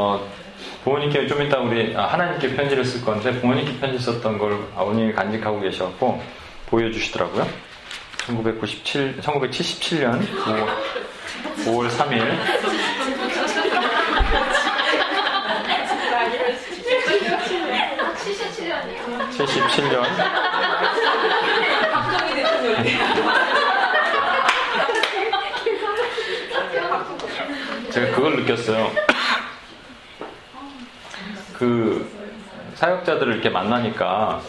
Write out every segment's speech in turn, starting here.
어, 부모님께 좀 이따 우리 아, 하나님께 편지를 쓸 건데 부모님께 편지 썼던 걸 아버님이 간직하고 계셔갖고 보여주시더라고요. 1997, 1977년 5월, 5월 3일 77년 제가 그걸 느꼈어요. 그 사역자들을 이렇게 만나니까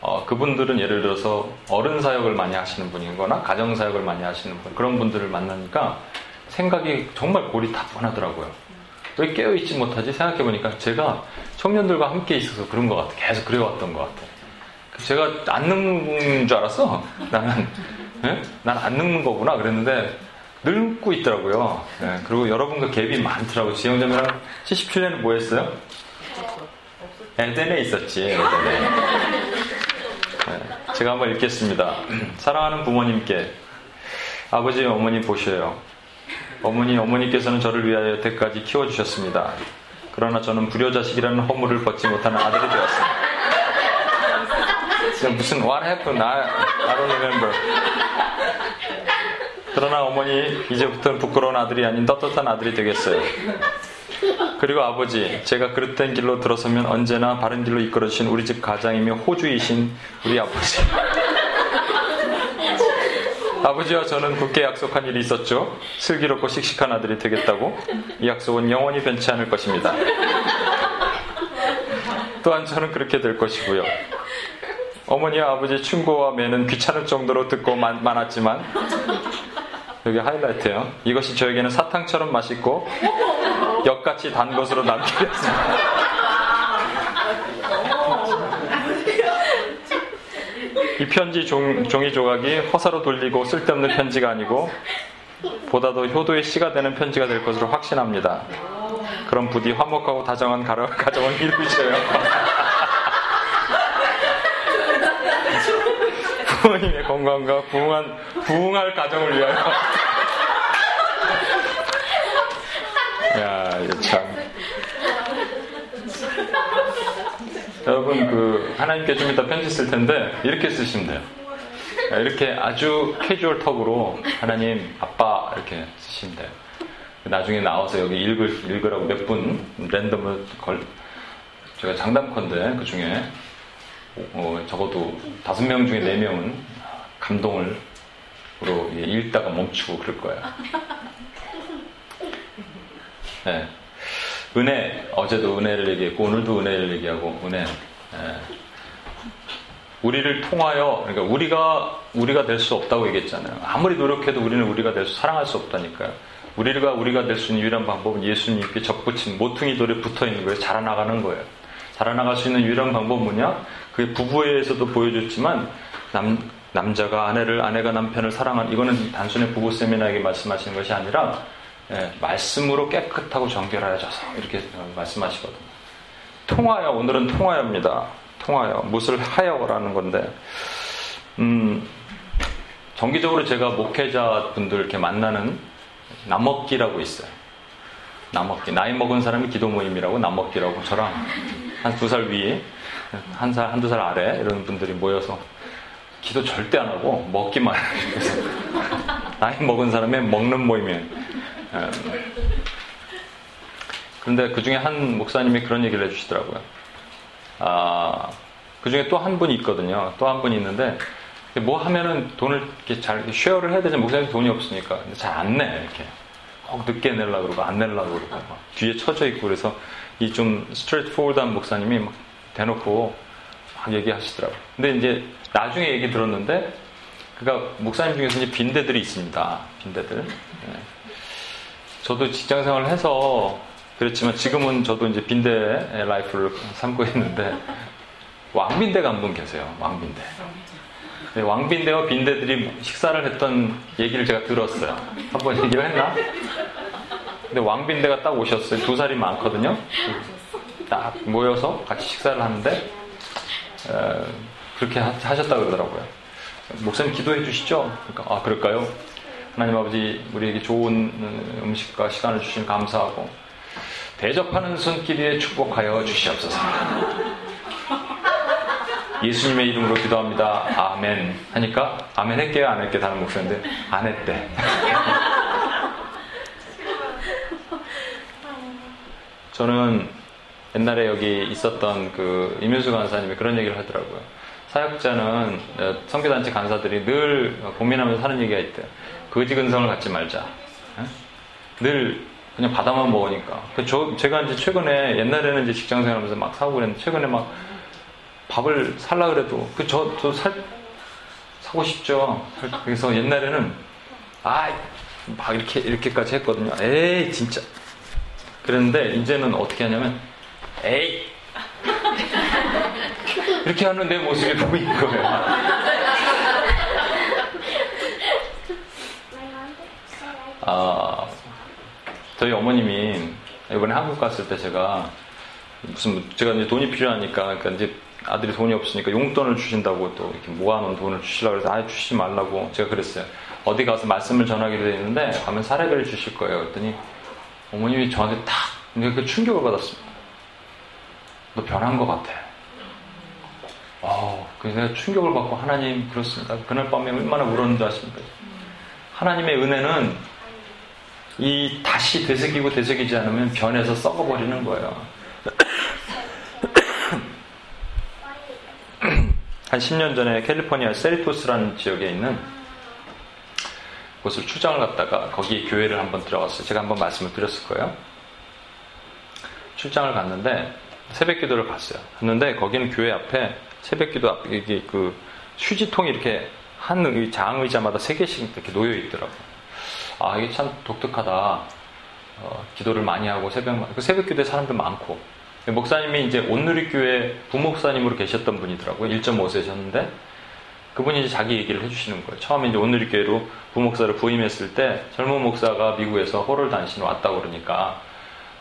어, 그분들은 예를 들어서 어른 사역을 많이 하시는 분이거나 가정 사역을 많이 하시는 분 그런 분들을 만나니까 생각이 정말 고리타분하더라고요. 왜 깨어 있지 못하지 생각해 보니까 제가 청년들과 함께 있어서 그런 것 같아. 계속 그래왔던 것 같아. 제가 안 늙는 줄 알았어. 나는 네? 난안 늙는 거구나 그랬는데 늙고 있더라고요. 네, 그리고 여러분과 갭이 많더라고요. 지영자매랑 77년에 뭐 했어요? 에덴에 있었지, 에덴에. 네, 제가 한번 읽겠습니다. 사랑하는 부모님께 아버지, 어머니 보셔요. 어머니, 어머니께서는 저를 위하여 여태까지 키워주셨습니다. 그러나 저는 불효자식이라는 허물을 벗지 못하는 아들이 되었습니다. 무슨 what happened? I, I don't remember. 그러나 어머니 이제부터는 부끄러운 아들이 아닌 떳떳한 아들이 되겠어요. 그리고 아버지, 제가 그릇된 길로 들어서면 언제나 바른 길로 이끌어주신 우리 집 가장이며 호주이신 우리 아버지. 아버지와 저는 굳게 약속한 일이 있었죠. 슬기롭고 씩씩한 아들이 되겠다고. 이 약속은 영원히 변치 않을 것입니다. 또한 저는 그렇게 될 것이고요. 어머니와 아버지 충고와 매는 귀찮을 정도로 듣고 많, 많았지만 여기 하이라이트예요. 이것이 저에게는 사탕처럼 맛있고 역같이 단 것으로 남기렸습니다. 이 편지 종, 종이 조각이 허사로 돌리고 쓸데없는 편지가 아니고 보다 더 효도의 시가 되는 편지가 될 것으로 확신합니다. 그럼 부디 화목하고 다정한 가정을 이루셔요. 부모님의 건강과 부흥한, 부흥할 가정을 위하여. 야, 참. 여러분, 그, 하나님께 좀 이따 편지 쓸 텐데, 이렇게 쓰시면 돼요. 이렇게 아주 캐주얼 턱으로, 하나님, 아빠, 이렇게 쓰시면 돼요. 나중에 나와서 여기 읽을, 읽으라고 몇 분 랜덤을 걸, 제가 장담컨대 그 중에 어, 적어도 다섯 명 중에 네 명은 감동을 으로 읽다가 멈추고 그럴 거야. 네. 은혜 어제도 은혜를 얘기했고 오늘도 은혜를 얘기하고 은혜. 네. 우리를 통하여 그러니까 우리가 우리가 될 수 없다고 얘기했잖아요. 아무리 노력해도 우리는 우리가 될 수 사랑할 수 없다니까요. 우리가 우리가 될 수 있는 유일한 방법은 예수님께 접붙인 모퉁이 돌에 붙어 있는 거예요. 자라나가는 거예요. 자라나갈 수 있는 유일한 방법은 뭐냐? 그 부부에서도 보여줬지만 남, 남자가 아내를 아내가 남편을 사랑하는 이거는 단순히 부부 세미나에게 말씀하시는 것이 아니라 예, 말씀으로 깨끗하고 정결하여져서 이렇게 말씀하시거든요. 통하여 오늘은 통하여입니다. 통하여 무엇을 하여라는 건데 음, 정기적으로 제가 목회자 분들 이렇게 만나는 남먹기라고 있어요. 남먹기 나이 먹은 사람이 기도 모임이라고 남먹기라고 저랑 한 두 살 위에 한 살, 한두 살 아래 이런 분들이 모여서 기도 절대 안 하고 먹기만 해서 나이 먹은 사람의 먹는 모임이에요. 예. 그런데 그 중에 한 목사님이 그런 얘기를 해주시더라고요. 아, 그 중에 또 한 분이 있거든요. 또 한 분이 있는데 뭐 하면은 돈을 이렇게 잘 share를 해야 되지만 목사님 돈이 없으니까 잘 안 내. 이렇게 꼭 늦게 내려고 그러고 안 내려고 그러고 뒤에 처져 있고 그래서 이 좀 straightforward한 목사님이 막 대놓고 막 얘기하시더라고요. 근데 이제 나중에 얘기 들었는데, 그니까 목사님 중에서 이제 빈대들이 있습니다. 빈대들. 네. 저도 직장 생활을 해서 그렇지만 지금은 저도 이제 빈대 라이프를 삼고 있는데, 왕빈대가 한분 계세요. 왕빈대. 네, 왕빈대와 빈대들이 식사를 했던 얘기를 제가 들었어요. 한 번 얘기를 했나? 근데 왕빈대가 딱 오셨어요. 두 살이 많거든요. 딱 모여서 같이 식사를 하는데 에, 그렇게 하셨다 그러더라고요. 목사님 기도해 주시죠. 그러니까 아 그럴까요? 하나님 아버지 우리에게 좋은 음식과 시간을 주신 감사하고 대접하는 손길에 축복하여 주시옵소서. 예수님의 이름으로 기도합니다. 아멘. 하니까 아멘 했게요? 안 했게? 다른 목사인데 안 했대. 저는 옛날에 여기 있었던 그 이면수 간사님이 그런 얘기를 하더라고요. 사역자는 어, 성교단체 간사들이 늘 고민하면서 하는 얘기가 있대. 거지 근성을 갖지 말자. 늘 그냥 바다만 먹으니까. 그 저, 제가 이제 최근에 옛날에는 이제 직장 생활하면서 막 사고 그랬는데 최근에 막 밥을 살라 그래도 그 저 저 살 사고 싶죠. 그래서 옛날에는 아막 이렇게 이렇게까지 했거든요. 에이 진짜. 그런데 이제는 어떻게 하냐면 에이 이렇게 하는 내 모습이 보인 거예요. 아, 저희 어머님이 이번에 한국 갔을 때 제가 무슨 제가 이제 돈이 필요하니까 그러니까 이제 아들이 돈이 없으니까 용돈을 주신다고 또 이렇게 모아놓은 돈을 주시려고 해서 아예 주시지 말라고 제가 그랬어요. 어디 가서 말씀을 전하기로 있는데 가면 사례를 주실 거예요. 그랬더니 어머님이 저한테 딱그 충격을 받았습니다. 너 변한 것 같아. 아, 그래서 내가 충격을 받고 하나님 그렇습니다. 그날 밤에 얼마나 울었는지 아십니까? 하나님의 은혜는 이 다시 되새기고 되새기지 않으면 변해서 썩어버리는 거예요. 한 10년 전에 캘리포니아 세리토스라는 지역에 있는 곳을 출장을 갔다가 거기 교회를 한번 들어갔어요. 제가 한번 말씀을 드렸을 거예요. 출장을 갔는데 새벽 기도를 갔어요. 갔는데 거기는 교회 앞에 새벽 기도 앞에 이게 그 휴지통이 이렇게 한 장 의자마다 세 개씩 이렇게 놓여 있더라고요. 아, 이게 참 독특하다. 어, 기도를 많이 하고 새벽, 그 새벽 기도에 사람들 많고. 목사님이 이제 온누리교회 부목사님으로 계셨던 분이더라고요. 1.5세셨는데. 그분이 이제 자기 얘기를 해주시는 거예요. 처음에 이제 온누리교회로 부목사를 부임했을 때 젊은 목사가 미국에서 호를 단신 왔다고 그러니까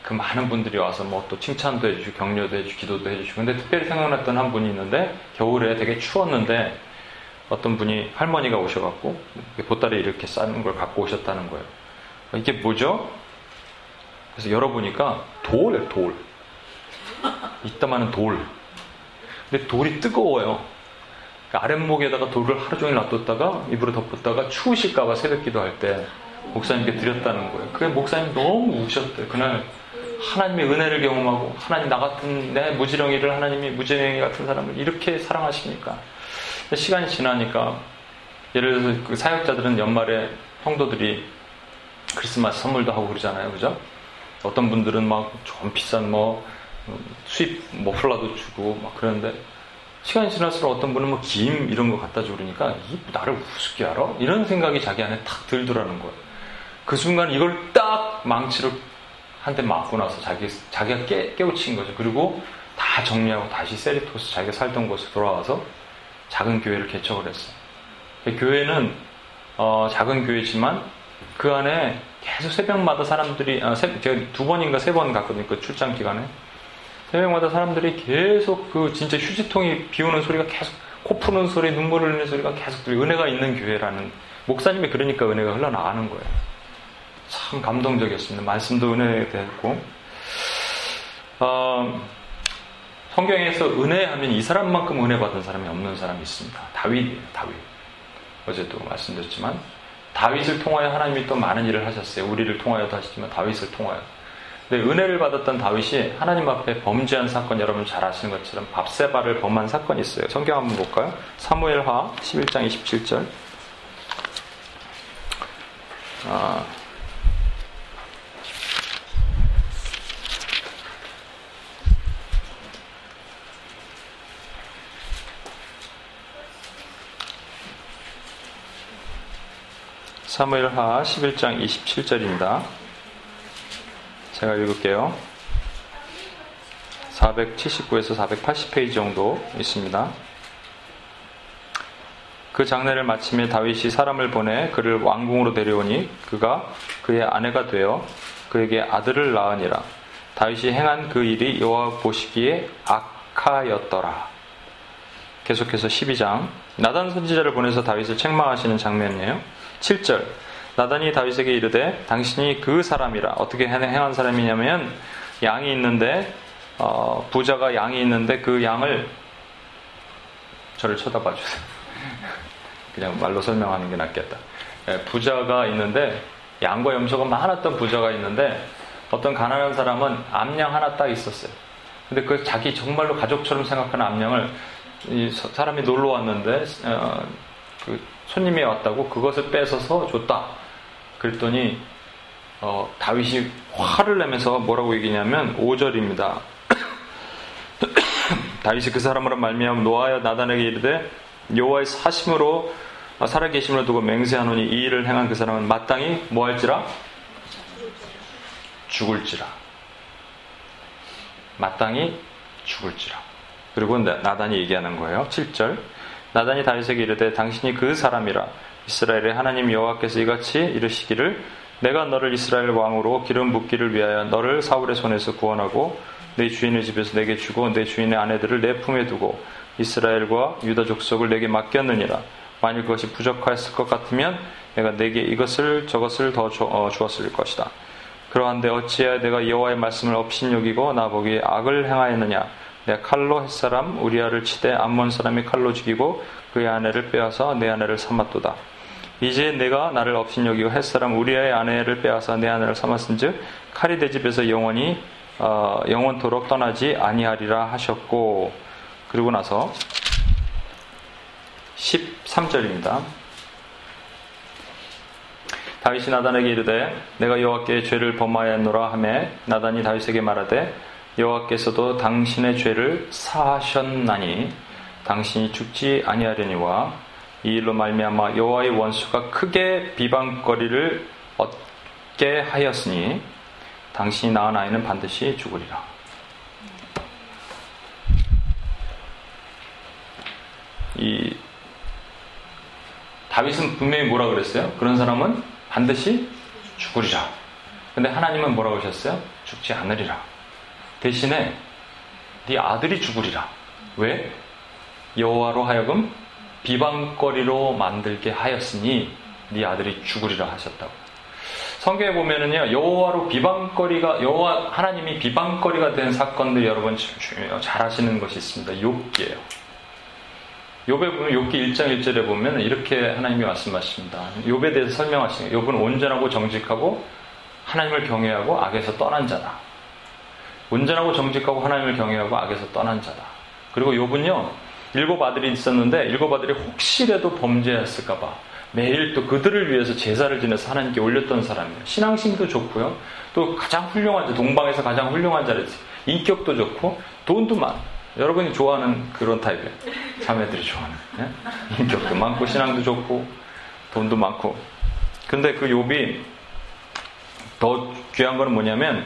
그 많은 분들이 와서 뭐 또 칭찬도 해주고 격려도 해주고 기도도 해주시고 근데 특별히 생각났던 한 분이 있는데 겨울에 되게 추웠는데 어떤 분이 할머니가 오셔갖고 보따리 이렇게 싸는 걸 갖고 오셨다는 거예요. 이게 뭐죠? 그래서 열어보니까 돌, 돌. 이따마는 돌. 근데 돌이 뜨거워요. 그러니까 아랫목에다가 돌을 하루 종일 놔뒀다가 입으로 덮었다가 추우실까봐 새벽 기도할 때 목사님께 드렸다는 거예요. 그게 목사님 너무 우셨대요. 그날 하나님의 은혜를 경험하고 하나님 나 같은 내 무지렁이를 하나님이 무지렁이 같은 사람을 이렇게 사랑하십니까? 시간이 지나니까 예를 들어서 그 사역자들은 연말에 성도들이 크리스마스 선물도 하고 그러잖아요. 그죠? 어떤 분들은 막 좀 비싼 뭐 수입 머플라도 주고 막 그러는데 시간이 지날수록 어떤 분은 뭐 김 이런 거 갖다 주고 그러니까 이 나를 우습게 알아? 이런 생각이 자기 안에 탁 들더라는 거예요. 그 순간 이걸 딱 망치를 한 대 맞고 나서 자기, 자기가 깨, 깨우친 거죠. 그리고 다 정리하고 다시 세리토스 자기가 살던 곳에 돌아와서 작은 교회를 개척을 했어요. 그 교회는 어, 작은 교회지만 그 안에 계속 새벽마다 사람들이 아, 새, 제가 두 번인가 세 번 갔거든요. 그 출장 기간에 새벽마다 사람들이 계속 그 진짜 휴지통이 비오는 소리가 계속 코 푸는 소리, 눈물 흘리는 소리가 계속 들려 은혜가 있는 교회라는 목사님이 그러니까 은혜가 흘러나가는 거예요. 참 감동적이었습니다. 말씀도 은혜됐고 어, 성경에서 은혜하면 이 사람만큼 은혜 받은 사람이 없는 사람이 있습니다. 다윗이에요, 다윗. 어제도 말씀드렸지만 다윗을 통하여 하나님이 또 많은 일을 하셨어요. 우리를 통하여도 하시지만 다윗을 통하여. 근데 은혜를 받았던 다윗이 하나님 앞에 범죄한 사건 여러분 잘 아시는 것처럼 밥세바를 범한 사건이 있어요. 성경 한번 볼까요? 사무엘하 11장 27절. 아, 사무엘하 11장 27절입니다. 제가 읽을게요. 479에서 480페이지 정도 있습니다. 그 장례를 마침에 다윗이 사람을 보내 그를 왕궁으로 데려오니 그가 그의 아내가 되어 그에게 아들을 낳으니라. 다윗이 행한 그 일이 여호와 보시기에 악하였더라. 계속해서 12장 나단 선지자를 보내서 다윗을 책망하시는 장면이에요. 7절 나단이 다윗에게 이르되 당신이 그 사람이라 어떻게 행한 사람이냐면 양이 있는데 어, 부자가 양이 있는데 그 양을 저를 쳐다봐 주세요. 그냥 말로 설명하는 게 낫겠다. 예, 부자가 있는데 양과 염소가 많았던 부자가 있는데 어떤 가난한 사람은 암양 하나 딱 있었어요. 근데 그 자기 정말로 가족처럼 생각하는 암양을 사람이 놀러 왔는데 어, 그 손님이 왔다고 그것을 뺏어서 줬다. 그랬더니 어, 다윗이 화를 내면서 뭐라고 얘기냐면 5절입니다. 다윗이 그 사람으로 말미암아 노아여 나단에게 이르되 여호와의 사심으로 살아계심을 두고 맹세하노니 이 일을 행한 그 사람은 마땅히 뭐할지라? 죽을지라. 마땅히 죽을지라. 그리고 나단이 얘기하는 거예요. 7절 나단이 다윗에게 이르되 당신이 그 사람이라 이스라엘의 하나님 여호와께서 이같이 이르시기를 내가 너를 이스라엘 왕으로 기름 붓기를 위하여 너를 사울의 손에서 구원하고 내 주인의 집에서 내게 주고 내 주인의 아내들을 내 품에 두고 이스라엘과 유다 족속을 내게 맡겼느니라. 만일 그것이 부족하였을 것 같으면 내가 내게 이것을 저것을 더 주, 어, 주었을 것이다. 그러한데 어찌하여 내가 여호와의 말씀을 업신여기고 나보기에 악을 행하였느냐? 칼로 햇사람 우리아를 치되 암몬 사람이 칼로 죽이고 그의 아내를 빼앗아 내 아내를 삼았도다. 이제 내가 나를 업신여기고 햇사람 우리아의 아내를 빼앗아 내 아내를 삼았은즉 칼이 내 집에서 영원히 어, 영원토록 떠나지 아니하리라 하셨고 그리고 나서 13절입니다. 다윗이 나단에게 이르되 내가 여호와께 죄를 범하였노라 하매 나단이 다윗에게 말하되 여호와께서도 당신의 죄를 사하셨나니 당신이 죽지 아니하려니와 이 일로 말미암아 여호와의 원수가 크게 비방거리를 얻게 하였으니 당신이 낳은 아이는 반드시 죽으리라. 이 다윗은 분명히 뭐라 그랬어요? 그런 사람은 반드시 죽으리라. 근데 하나님은 뭐라고 하셨어요? 죽지 않으리라. 대신에 네 아들이 죽으리라. 왜? 여호와로 하여금 비방거리로 만들게 하였으니 네 아들이 죽으리라 하셨다고. 성경에 보면은요 여호와로 비방거리가 여호와 하나님이 비방거리가 된 사건들 여러분 잘 아시는 것이 있습니다. 욥기예요. 욥에 보면 욥기 1장 1절에 보면 이렇게 하나님이 말씀하십니다. 욥에 대해서 설명하시는 욥은 온전하고 정직하고 하나님을 경외하고 악에서 떠난 자다. 온전하고 정직하고 하나님을 경외하고 악에서 떠난 자다. 그리고 욥은요 일곱 아들이 있었는데 일곱 아들이 혹시라도 범죄했을까봐 매일 또 그들을 위해서 제사를 지내서 하나님께 올렸던 사람이에요. 신앙심도 좋고요. 또 가장 훌륭한 자, 동방에서 가장 훌륭한 자랬지. 인격도 좋고 돈도 많아. 여러분이 좋아하는 그런 타입이에요. 자매들이 좋아하는. 네? 인격도 많고 신앙도 좋고 돈도 많고. 근데 그 욥이 더 귀한 거는 뭐냐면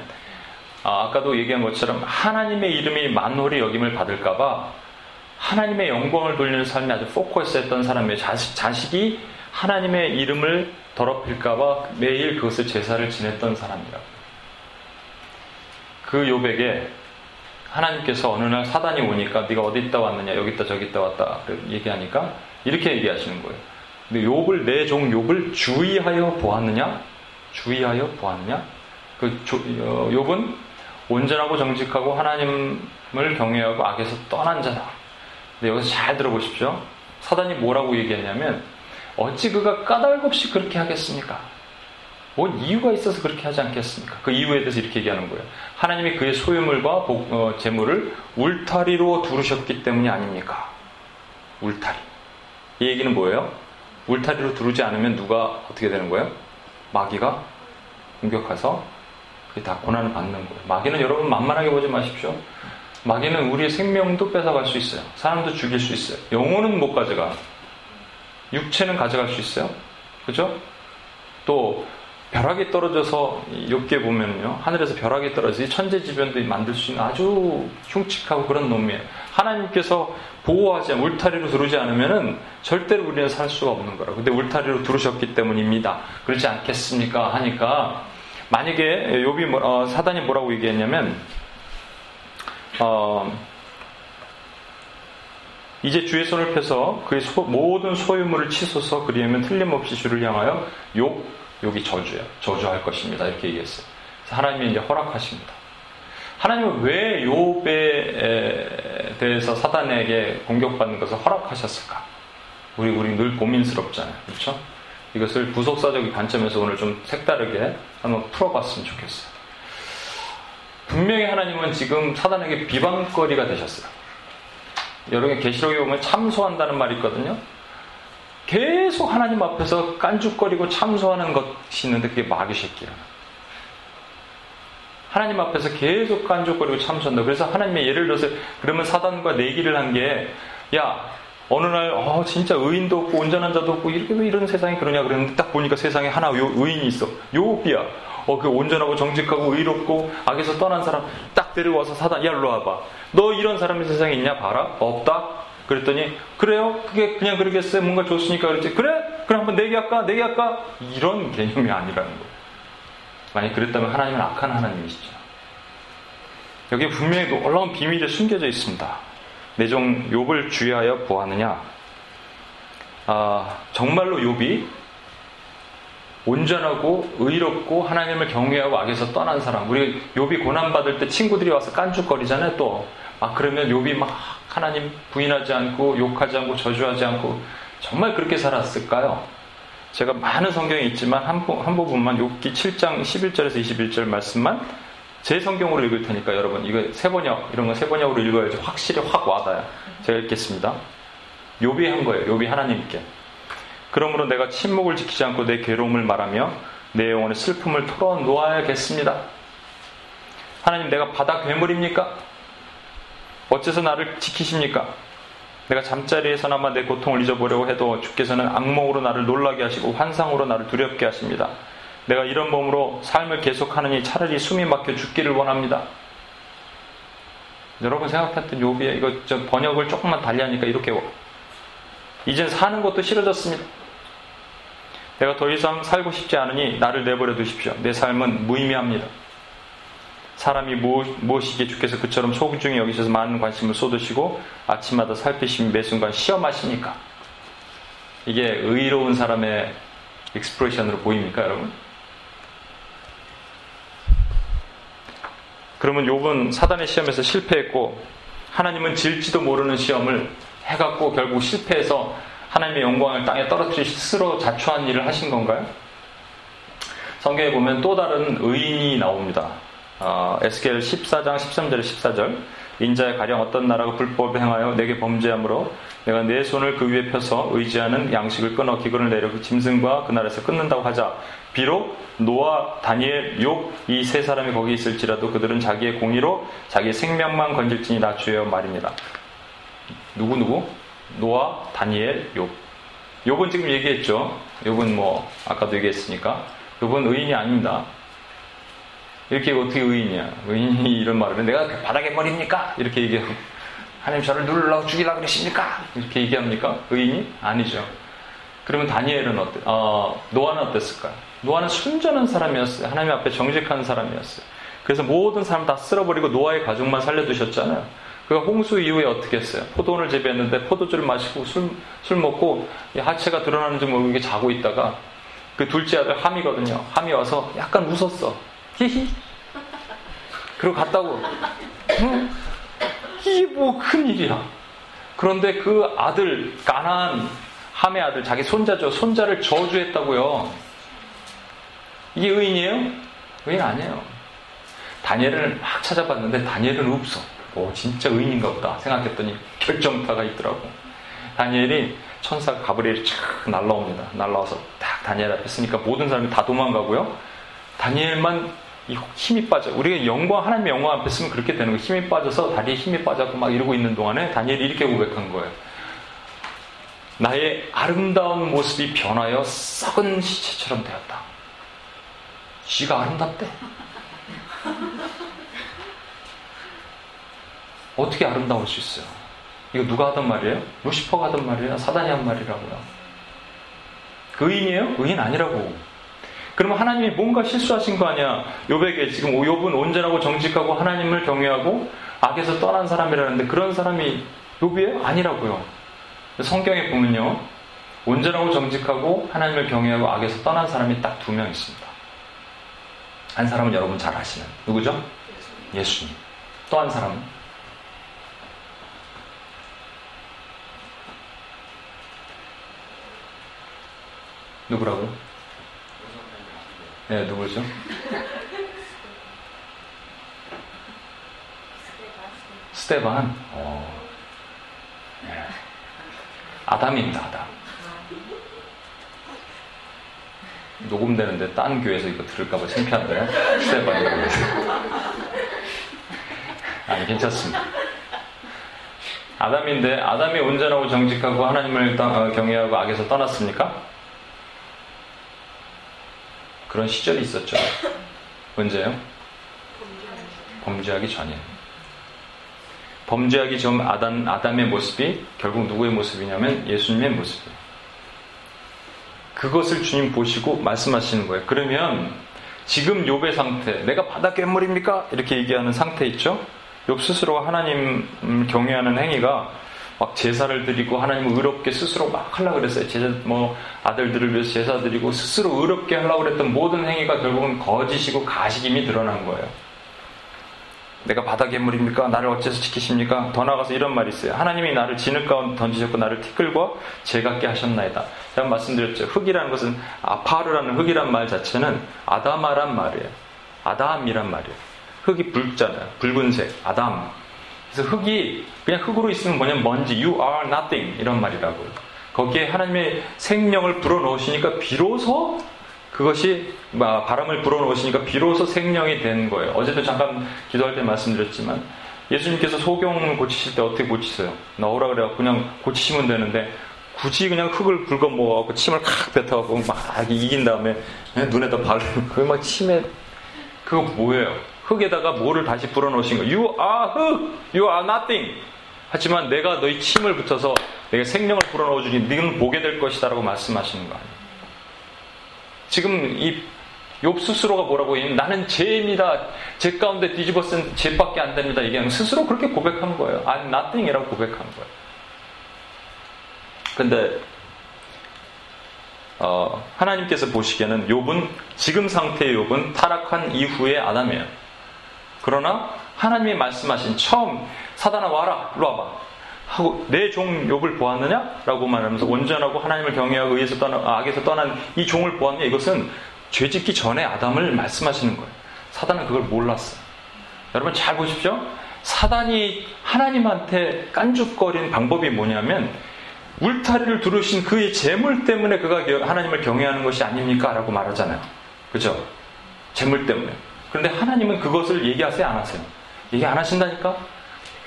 아, 까도 얘기한 것처럼 하나님의 이름이 만홀히 여김을 받을까봐 하나님의 영광을 돌리는 삶이 아주 포커스했던 사람이에요. 자식, 자식이 하나님의 이름을 더럽힐까봐 매일 그것을 제사를 지냈던 사람이라고. 그 요백에 하나님께서 어느 날 사단이 오니까 네가 어디 있다 왔느냐 여기 있다 저기 있다 왔다 얘기하니까 이렇게 얘기하시는 거예요. 근데 욥을 내 종 욥을 주의하여 보았느냐? 주의하여 보았느냐? 그 조, 어, 욥은 온전하고 정직하고 하나님을 경외하고 악에서 떠난 자다. 근데 여기서 잘 들어보십시오. 사단이 뭐라고 얘기했냐면 어찌 그가 까닭 없이 그렇게 하겠습니까? 뭔 이유가 있어서 그렇게 하지 않겠습니까? 그 이유에 대해서 이렇게 얘기하는 거예요. 하나님이 그의 소유물과 복, 어, 재물을 울타리로 두르셨기 때문이 아닙니까? 울타리. 이 얘기는 뭐예요? 울타리로 두르지 않으면 누가 어떻게 되는 거예요? 마귀가 공격해서 그게 다 고난을 받는 거예요. 마귀는 여러분 만만하게 보지 마십시오. 마귀는 우리의 생명도 뺏어갈 수 있어요. 사람도 죽일 수 있어요. 영혼은 못 가져가. 육체는 가져갈 수 있어요. 그죠? 또 벼락이 떨어져서 욕기에 보면요 하늘에서 벼락이 떨어져서 천재지변도 만들 수 있는 아주 흉측하고 그런 놈이에요. 하나님께서 보호하지 울타리로 두르지 않으면은 절대로 우리는 살 수가 없는 거라. 근데 울타리로 두르셨기 때문입니다. 그렇지 않겠습니까? 하니까 만약에 요비 뭐, 어, 사단이 뭐라고 얘기했냐면 어, 이제 주의 손을 펴서 그의 소, 모든 소유물을 치소서 그리하면 틀림없이 주를 향하여 욕, 욕이 저주야. 저주할 것입니다. 이렇게 얘기했어요. 하나님이 이제 허락하십니다. 하나님은 왜 욥에 대해서 사단에게 공격받는 것을 허락하셨을까? 우리 우리 늘 고민스럽잖아요. 그렇죠? 이것을 부속사적인 관점에서 오늘 좀 색다르게 한번 풀어봤으면 좋겠어요. 분명히 하나님은 지금 사단에게 비방거리가 되셨어요. 여러분 계시록에 보면 참소한다는 말이 있거든요. 계속 하나님 앞에서 깐죽거리고 참소하는 것이 있는데 그게 마귀 새끼야. 하나님 앞에서 계속 깐죽거리고 참소한다. 그래서 하나님의 예를 들어서 그러면 사단과 내기를 한 게 야 어느 날 어, 진짜 의인도 없고 온전한 자도 없고 이렇게 왜 이런 세상이 그러냐 그랬는데 딱 보니까 세상에 하나 요, 의인이 있어. 요비야. 어, 그 온전하고 정직하고 의롭고 악에서 떠난 사람 딱 데려와서 사단 야 일로 와봐. 너 이런 사람이 세상에 있냐 봐라. 없다. 그랬더니 그래요? 그게 그냥 그러겠어요? 뭔가 좋으니까 그랬지. 그래? 그럼 한번 내기할까? 내기할까? 이런 개념이 아니라는 거예요. 만약 그랬다면 하나님은 악한 하나님이시죠. 여기에 분명히 놀라운 비밀이 숨겨져 있습니다. 내종 욥을 주의하여 보았느냐? 아, 정말로 욥이 온전하고 의롭고 하나님을 경외하고 악에서 떠난 사람. 우리 욥이 고난 받을 때 친구들이 와서 깐죽거리잖아요. 또 아, 그러면 욥이 막 하나님 부인하지 않고 욕하지 않고 저주하지 않고 정말 그렇게 살았을까요? 제가 많은 성경이 있지만 한, 한 부분만 욥기 7장 11절에서 21절 말씀만 제 성경으로 읽을 테니까 여러분 이거 세 번역 이런 거 세번역으로 읽어야지 확실히 확 와닿아요. 제가 읽겠습니다. 욥이 한 거예요. 욥이 하나님께. 그러므로 내가 침묵을 지키지 않고 내 괴로움을 말하며 내 영혼의 슬픔을 털어 놓아야겠습니다. 하나님 내가 바다 괴물입니까? 어째서 나를 지키십니까? 내가 잠자리에서나마 내 고통을 잊어보려고 해도 주께서는 악몽으로 나를 놀라게 하시고 환상으로 나를 두렵게 하십니다. 내가 이런 몸으로 삶을 계속하느니 차라리 숨이 막혀 죽기를 원합니다. 여러분 생각했던 요비에 이거 번역을 조금만 달리하니까 이렇게 이젠 사는 것도 싫어졌습니다. 내가 더 이상 살고 싶지 않으니 나를 내버려 두십시오. 내 삶은 무의미합니다. 사람이 무엇이기에 주께서 그처럼 소중히 여기셔서 많은 관심을 쏟으시고 아침마다 살피시며 매 순간 시험하시니까 이게 의로운 사람의 익스프레션으로 보입니까 여러분? 그러면 욥은 사단의 시험에서 실패했고 하나님은 질지도 모르는 시험을 해갖고 결국 실패해서 하나님의 영광을 땅에 떨어뜨리 스스로 자초한 일을 하신 건가요? 성경에 보면 또 다른 의인이 나옵니다. 어, 에스겔 14장 13절 14절 인자의 가령 어떤 나라가 불법을 행하여 내게 범죄함으로 내가 내 손을 그 위에 펴서 의지하는 양식을 끊어 기근을 내려 그 짐승과 그 나라에서 끊는다고 하자 비록 노아, 다니엘, 욥이세 사람이 거기 있을지라도 그들은 자기의 공의로 자기의 생명만 건질지니 나 주여 말입니다. 누구 누구? 노아, 다니엘, 욥. 욥은 지금 얘기했죠. 욥은 뭐 아까도 얘기했으니까 욥은 의인이 아닙니다. 이렇게 어떻게 의인이야? 의인이 이런 말을 하면 내가 바닥에 버립니까? 이렇게 얘기하고 하나님 저를 누르려고 죽이려고 그러십니까? 이렇게 얘기합니까? 의인이? 아니죠. 그러면 다니엘은 어때? 어, 노아는 어땠을까요? 노아는 순전한 사람이었어요. 하나님 앞에 정직한 사람이었어요. 그래서 모든 사람 다 쓸어버리고 노아의 가족만 살려두셨잖아요. 그가 홍수 이후에 어떻게 했어요? 포도원을 재배했는데 포도주를 마시고 술, 술 먹고 하체가 드러나는지 모르게 자고 있다가 그 둘째 아들 함이거든요. 함이 와서 약간 웃었어. 히히. 그리고 갔다고. 응? 이게 뭐 큰일이야. 그런데 그 아들, 가난 함의 아들, 자기 손자죠. 손자를 저주했다고요. 이게 의인이에요? 의인 아니에요. 다니엘을 막 찾아봤는데 다니엘은 없어. 오, 진짜 의인인가 보다 생각했더니 결정타가 있더라고. 다니엘이 천사 가브리엘이 촥 날라옵니다. 날라와서 딱 다니엘 앞에 쓰니까 모든 사람이 다 도망가고요. 다니엘만 힘이 빠져. 우리가 영광, 하나님의 영광 앞에 쓰면 그렇게 되는 거예요. 힘이 빠져서 다리에 힘이 빠져서 막 이러고 있는 동안에 다니엘이 이렇게 고백한 거예요. 나의 아름다운 모습이 변하여 썩은 시체처럼 되었다. 쥐가 아름답대. 어떻게 아름다울 수 있어요? 이거 누가 하던 말이에요? 루시퍼가 하던 말이에요? 사단이 한 말이라고요. 그 의인이에요? 의인 아니라고. 그러면 하나님이 뭔가 실수하신 거 아니야? 요백에 지금 욥은 온전하고 정직하고 하나님을 경외하고 악에서 떠난 사람이라는데 그런 사람이 욥이에요? 아니라고요. 성경에 보면요. 온전하고 정직하고 하나님을 경외하고 악에서 떠난 사람이 딱 두 명 있습니다. 한 사람은 여러분 잘 아시는 누구죠? 예수님. 또 한 사람은? 누구라고요? 네, 누구죠? 스테반. 어. 네. 아담입니다, 아담. 녹음되는데 딴 교회에서 이거 들을까봐 창피한데 스테반이라고 해서 아니 괜찮습니다 아담인데 아담이 온전하고 정직하고 하나님을 어, 경외하고 악에서 떠났습니까? 그런 시절이 있었죠 언제요? 범죄하기 전이에요 범죄하기 전 아담, 아담의 모습이 결국 누구의 모습이냐면 예수님의 모습이에요 그것을 주님 보시고 말씀하시는 거예요. 그러면 지금 욥의 상태, 내가 바다 괴물입니까? 이렇게 얘기하는 상태 있죠? 욥 스스로가 하나님 경외하는 행위가 막 제사를 드리고 하나님을 의롭게 스스로 막 하려고 그랬어요. 제자, 뭐, 아들들을 위해서 제사 드리고 스스로 의롭게 하려고 그랬던 모든 행위가 결국은 거짓이고 가식임이 드러난 거예요. 내가 바다 괴물입니까? 나를 어째서 지키십니까? 더 나아가서 이런 말이 있어요. 하나님이 나를 진흙 가운데 던지셨고 나를 티끌과 재같게 하셨나이다. 제가 말씀드렸죠. 흙이라는 것은 아파르라는 흙이란 말 자체는 아다마란 말이에요. 아담이란 말이에요. 흙이 붉잖아요. 붉은색, 아담. 그래서 흙이 그냥 흙으로 있으면 뭐냐면 먼지, you are nothing 이런 말이라고요. 거기에 하나님의 생명을 불어넣으시니까 비로소 그것이 바람을 불어넣으시니까 비로소 생명이 된 거예요. 어제도 잠깐 기도할 때 말씀드렸지만 예수님께서 소경을 고치실 때 어떻게 고치세요? 나오라 그래갖고 그냥 고치시면 되는데 굳이 그냥 흙을 긁어 모아갖고 침을 칵 뱉어갖고 막 이긴 다음에 눈에다 바르고 그막 침에 그거 뭐예요? 흙에다가 뭐를 다시 불어넣으신 거예요? You are 흙! You are nothing! 하지만 내가 너희 침을 붙여서 내가 생명을 불어넣어 주니 너는 보게 될 것이다 라고 말씀하시는 거 아니에요? 지금 이욕 스스로가 뭐라고 얘기하면 나는 죄입니다. 죄 가운데 뒤집어 쓴 죄밖에 안 됩니다. 얘기하면 스스로 그렇게 고백한 거예요. I'm nothing이라고 고백한 거예요. 근데 어, 하나님께서 보시기에는 욥은 지금 상태의 욥은 타락한 이후의 아담이에요. 그러나 하나님이 말씀하신 처음 사단아 와라 일로 와봐 하고 내종 욥을 보았느냐 라고 말하면서 온전하고 하나님을 경외하고 의에서 떠나 악에서 떠난 이 종을 보았냐 이것은 죄짓기 전에 아담을 말씀하시는 거예요. 사단은 그걸 몰랐어요. 여러분 잘 보십시오. 사단이 하나님한테 깐죽거린 방법이 뭐냐면 울타리를 두르신 그의 재물 때문에 그가 하나님을 경외하는 것이 아닙니까? 라고 말하잖아요. 그죠? 재물 때문에. 그런데 하나님은 그것을? 안 하세요? 얘기 안 하신다니까?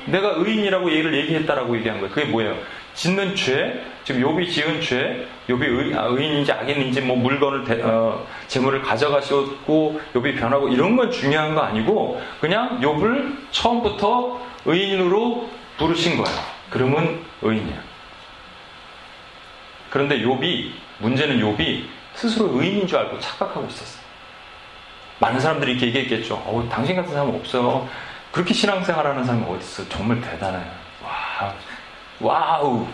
내가 의인이라고 얘를 얘기했다라고 얘기한 거예요. 그게 뭐예요? 짓는 죄, 지금 욥이 지은 죄, 욥이 의, 아, 인인지 악인인지 뭐 물건을 대, 어, 재물을 가져가셨고 욥이 변하고 이런 건 중요한 거 아니고 그냥 욥을 처음부터 의인으로 부르신 거예요. 그러면 의인이야. 그런데 욥이 문제는 욥이 스스로 의인인 줄 알고 착각하고 있었어요. 많은 사람들이 이렇게 얘기했겠죠. 어, 당신 같은 사람 없어요. 그렇게 신앙생활 하는 사람이 어디 있어? 정말 대단해요. 와, 와우.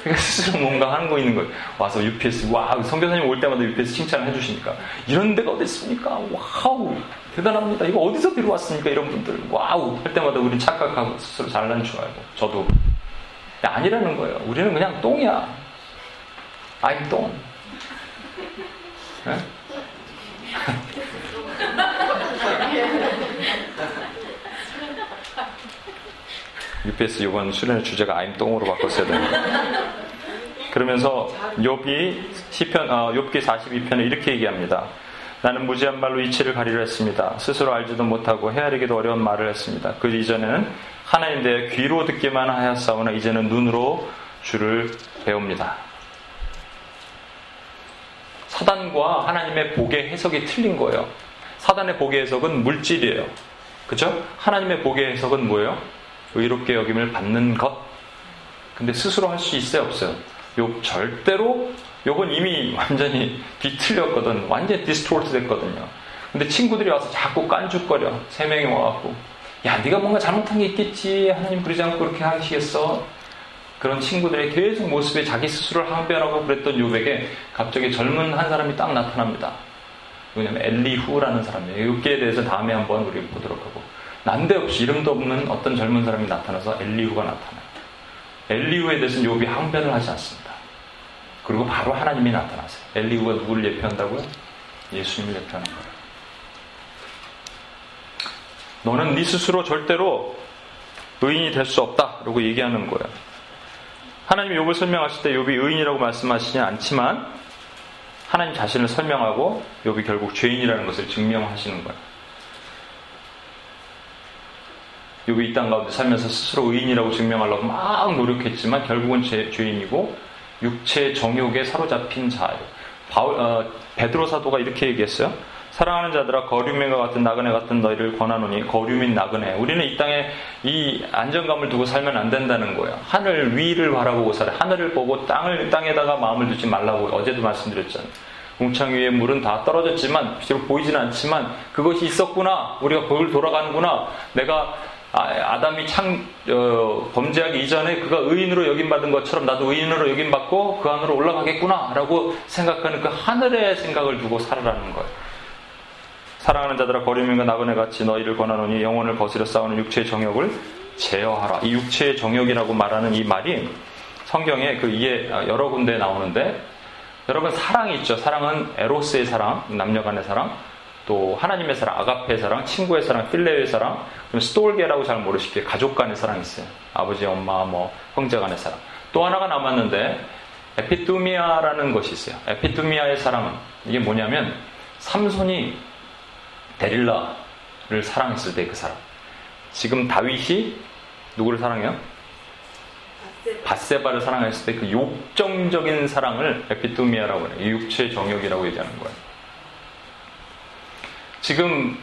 그러니까 스스로 뭔가 하는 거 있는 거예요. 와서 UPS, 와우. 선교사님 올 때마다 UPS 칭찬을 해주시니까. 이런 데가 어디 있습니까? 와우. 대단합니다. 이거 어디서 들어왔습니까? 이런 분들. 와우. 할 때마다 우리 착각하고 스스로 잘난 줄 알고. 저도. 아니라는 거예요. 우리는 그냥 똥이야. I'm 똥. 네? UPS 이번 수련의 주제가 아임똥으로 바꿨어야 되는데. 그러면서 욥이 시편 어, 욥기 42편에 이렇게 얘기합니다. 나는 무지한 말로 이치를 가리려 했습니다. 스스로 알지도 못하고 헤아리기도 어려운 말을 했습니다. 그 이전에는 하나님 대해 귀로 듣기만 하였사오나 이제는 눈으로 주를 배웁니다. 사단과 하나님의 복의 해석이 틀린 거예요. 사단의 복의 해석은 물질이에요. 그죠? 하나님의 복의 해석은 뭐예요? 의롭게 여김을 받는 것. 근데 스스로 할 수 있어요, 없어요? 요 절대로 요건 이미 완전히 뒤틀렸거든. 완전히 디스토트 됐거든요. 근데 친구들이 와서 자꾸 깐죽거려. 세 명이 와갖고. 야, 네가 뭔가 잘못한 게 있겠지. 하나님 부르지 않고 그렇게 하시겠어. 그런 친구들의 계속 모습에 자기 스스로를 항변하고 그랬던 요백에 갑자기 젊은 한 사람이 딱 나타납니다. 왜냐면 엘리후라는 사람이에요. 이기에 대해서 다음에 한번 우리 보도록 하고. 난데없이 이름도 없는 어떤 젊은 사람이 나타나서 엘리후가 나타나요. 엘리후에 대해서는 욥이 항변을 하지 않습니다. 그리고 바로 하나님이 나타나세요. 엘리후가 누구를 예표한다고요? 예수님을 예표하는 거예요. 너는 네 스스로 절대로 의인이 될 수 없다. 라고 얘기하는 거예요. 하나님이 욥을 설명하실 때 욥이 의인이라고 말씀하시지 않지만 하나님 자신을 설명하고 욥이 결국 죄인이라는 것을 증명하시는 거예요. 욥이 이 땅 가운데 살면서 스스로 의인이라고 증명하려고 막 노력했지만 결국은 죄, 죄인이고 육체 정욕에 사로잡힌 자예요. 바울, 어, 베드로 사도가 이렇게 얘기했어요. 사랑하는 자들아 거류민과 같은 나그네 같은 너희를 권하노니 거류민 나그네. 우리는 이 땅에 이 안정감을 두고 살면 안 된다는 거예요 하늘 위를 바라보고 살아. 하늘을 보고 땅을 땅에다가 마음을 두지 말라고 어제도 말씀드렸잖아요 웅창 위에 물은 다 떨어졌지만 비록 보이지는 않지만 그것이 있었구나. 우리가 거기를 돌아가는구나. 내가 아, 담이 창 어, 범죄하기 이전에 그가 의인으로 여김받은 것처럼 나도 의인으로 여김받고 그 안으로 올라가겠구나라고 생각하는 그 하늘의 생각을 두고 살아라는 거예요. 사랑하는 자들아 거리민과 나그네 같이 너희를 권하노니 영혼을 거스려 싸우는 육체의 정욕을 제어하라. 이 육체의 정욕이라고 말하는 이 말이 성경에 그 이게 여러 군데 나오는데 여러분 사랑이 있죠. 사랑은 에로스의 사랑, 남녀간의 사랑, 또 하나님의 사랑, 아가페의 사랑, 친구의 사랑, 필레의 사랑, 그럼 스톨게라고 잘 모르시기에 가족 간의 사랑이 있어요. 아버지, 엄마, 뭐 형제 간의 사랑. 또 하나가 남았는데 에피투미아라는 것이 있어요. 에피투미아의 사랑은 이게 뭐냐면 삼손이 데릴라를 사랑했을 때 그 사람. 지금 다윗이 누구를 사랑해요? 바세바를 사랑했을 때 그 욕정적인 사랑을 에피투미아라고 해요. 육체 정욕이라고 얘기하는 거예요. 지금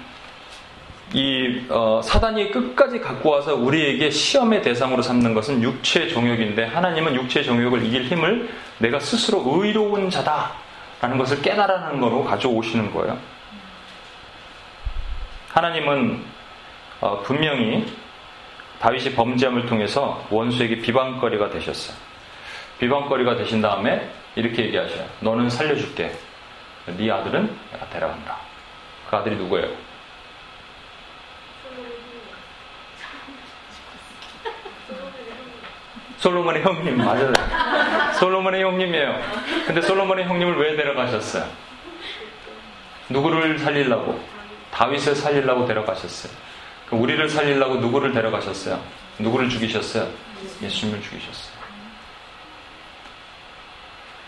이 어, 사단이 끝까지 갖고 와서 우리에게 시험의 대상으로 삼는 것은 육체 정욕인데 하나님은 육체 정욕을 이길 힘을 내가 스스로 의로운 자다라는 것을 깨달아는 거로 가져오시는 거예요. 하나님은 어, 분명히 다윗이 범죄함을 통해서 원수에게 비방거리가 되셨어요. 비방거리가 되신 다음에 이렇게 얘기하셔요. 너는 살려줄게. 네 아들은 내가 데려간다. 그 아들이 누구예요? 솔로몬의 형님 맞아요. 솔로몬의 형님이에요. 근데 솔로몬의 형님을 왜 데려가셨어요? 누구를 살리려고? 다윗을 살리려고 데려가셨어요. 우리를 살리려고 누구를 데려가셨어요? 누구를 죽이셨어요? 예수님을 죽이셨어요.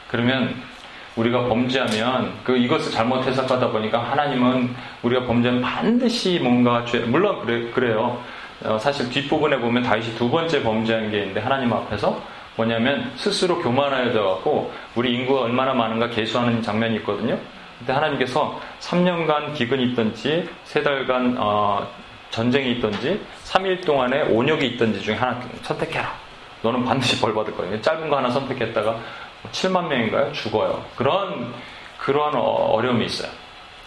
그러면 우리가 범죄하면 그 이것을 잘못 해석하다 보니까 하나님은 우리가 범죄하면 반드시 뭔가 죄 물론 그래, 그래요. 어, 사실 뒷부분에 보면 다윗이 두 번째 범죄한 게 있는데 하나님 앞에서 뭐냐면 스스로 교만하여져 갖고 우리 인구가 얼마나 많은가 계수하는 장면이 있거든요. 근데 하나님께서 3년간 기근이 있든지 세 달간 어, 전쟁이 있든지 3일 동안에 온역이 있든지 중에 하나 선택해라. 너는 반드시 벌 받을 거예요. 짧은 거 하나 선택했다가 7만 명인가요? 죽어요. 그런 그러한 어, 어려움이 있어요.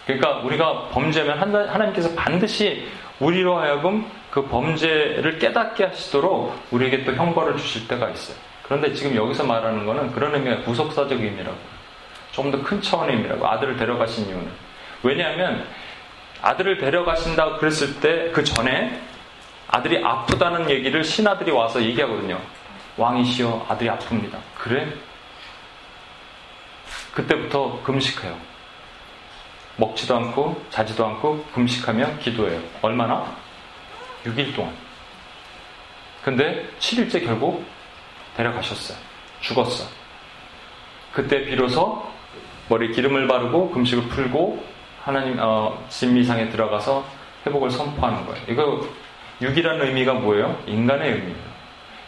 그러니까 우리가 범죄하면 하나님께서 반드시 우리로 하여금 그 범죄를 깨닫게 하시도록 우리에게 또 형벌을 주실 때가 있어요. 그런데 지금 여기서 말하는 거는 그런 의미가 구속사적 의미라고. 좀더큰 차원의 의미라고. 아들을 데려가신 이유는. 왜냐하면 아들을 데려가신다 그랬을 때 그 전에 아들이 아프다는 얘기를 신하들이 와서 얘기하거든요. 왕이시여 아들이 아픕니다. 그래? 그때부터 금식해요. 먹지도 않고 자지도 않고 금식하며 기도해요. 얼마나? 6일 동안. 근데 7일째 결국 데려가셨어요. 죽었어. 그때 비로소 머리 기름을 바르고 금식을 풀고 하나님 어, 진미상에 들어가서 회복을 선포하는 거예요. 이거 6이라는 의미가 뭐예요? 인간의 의미예요.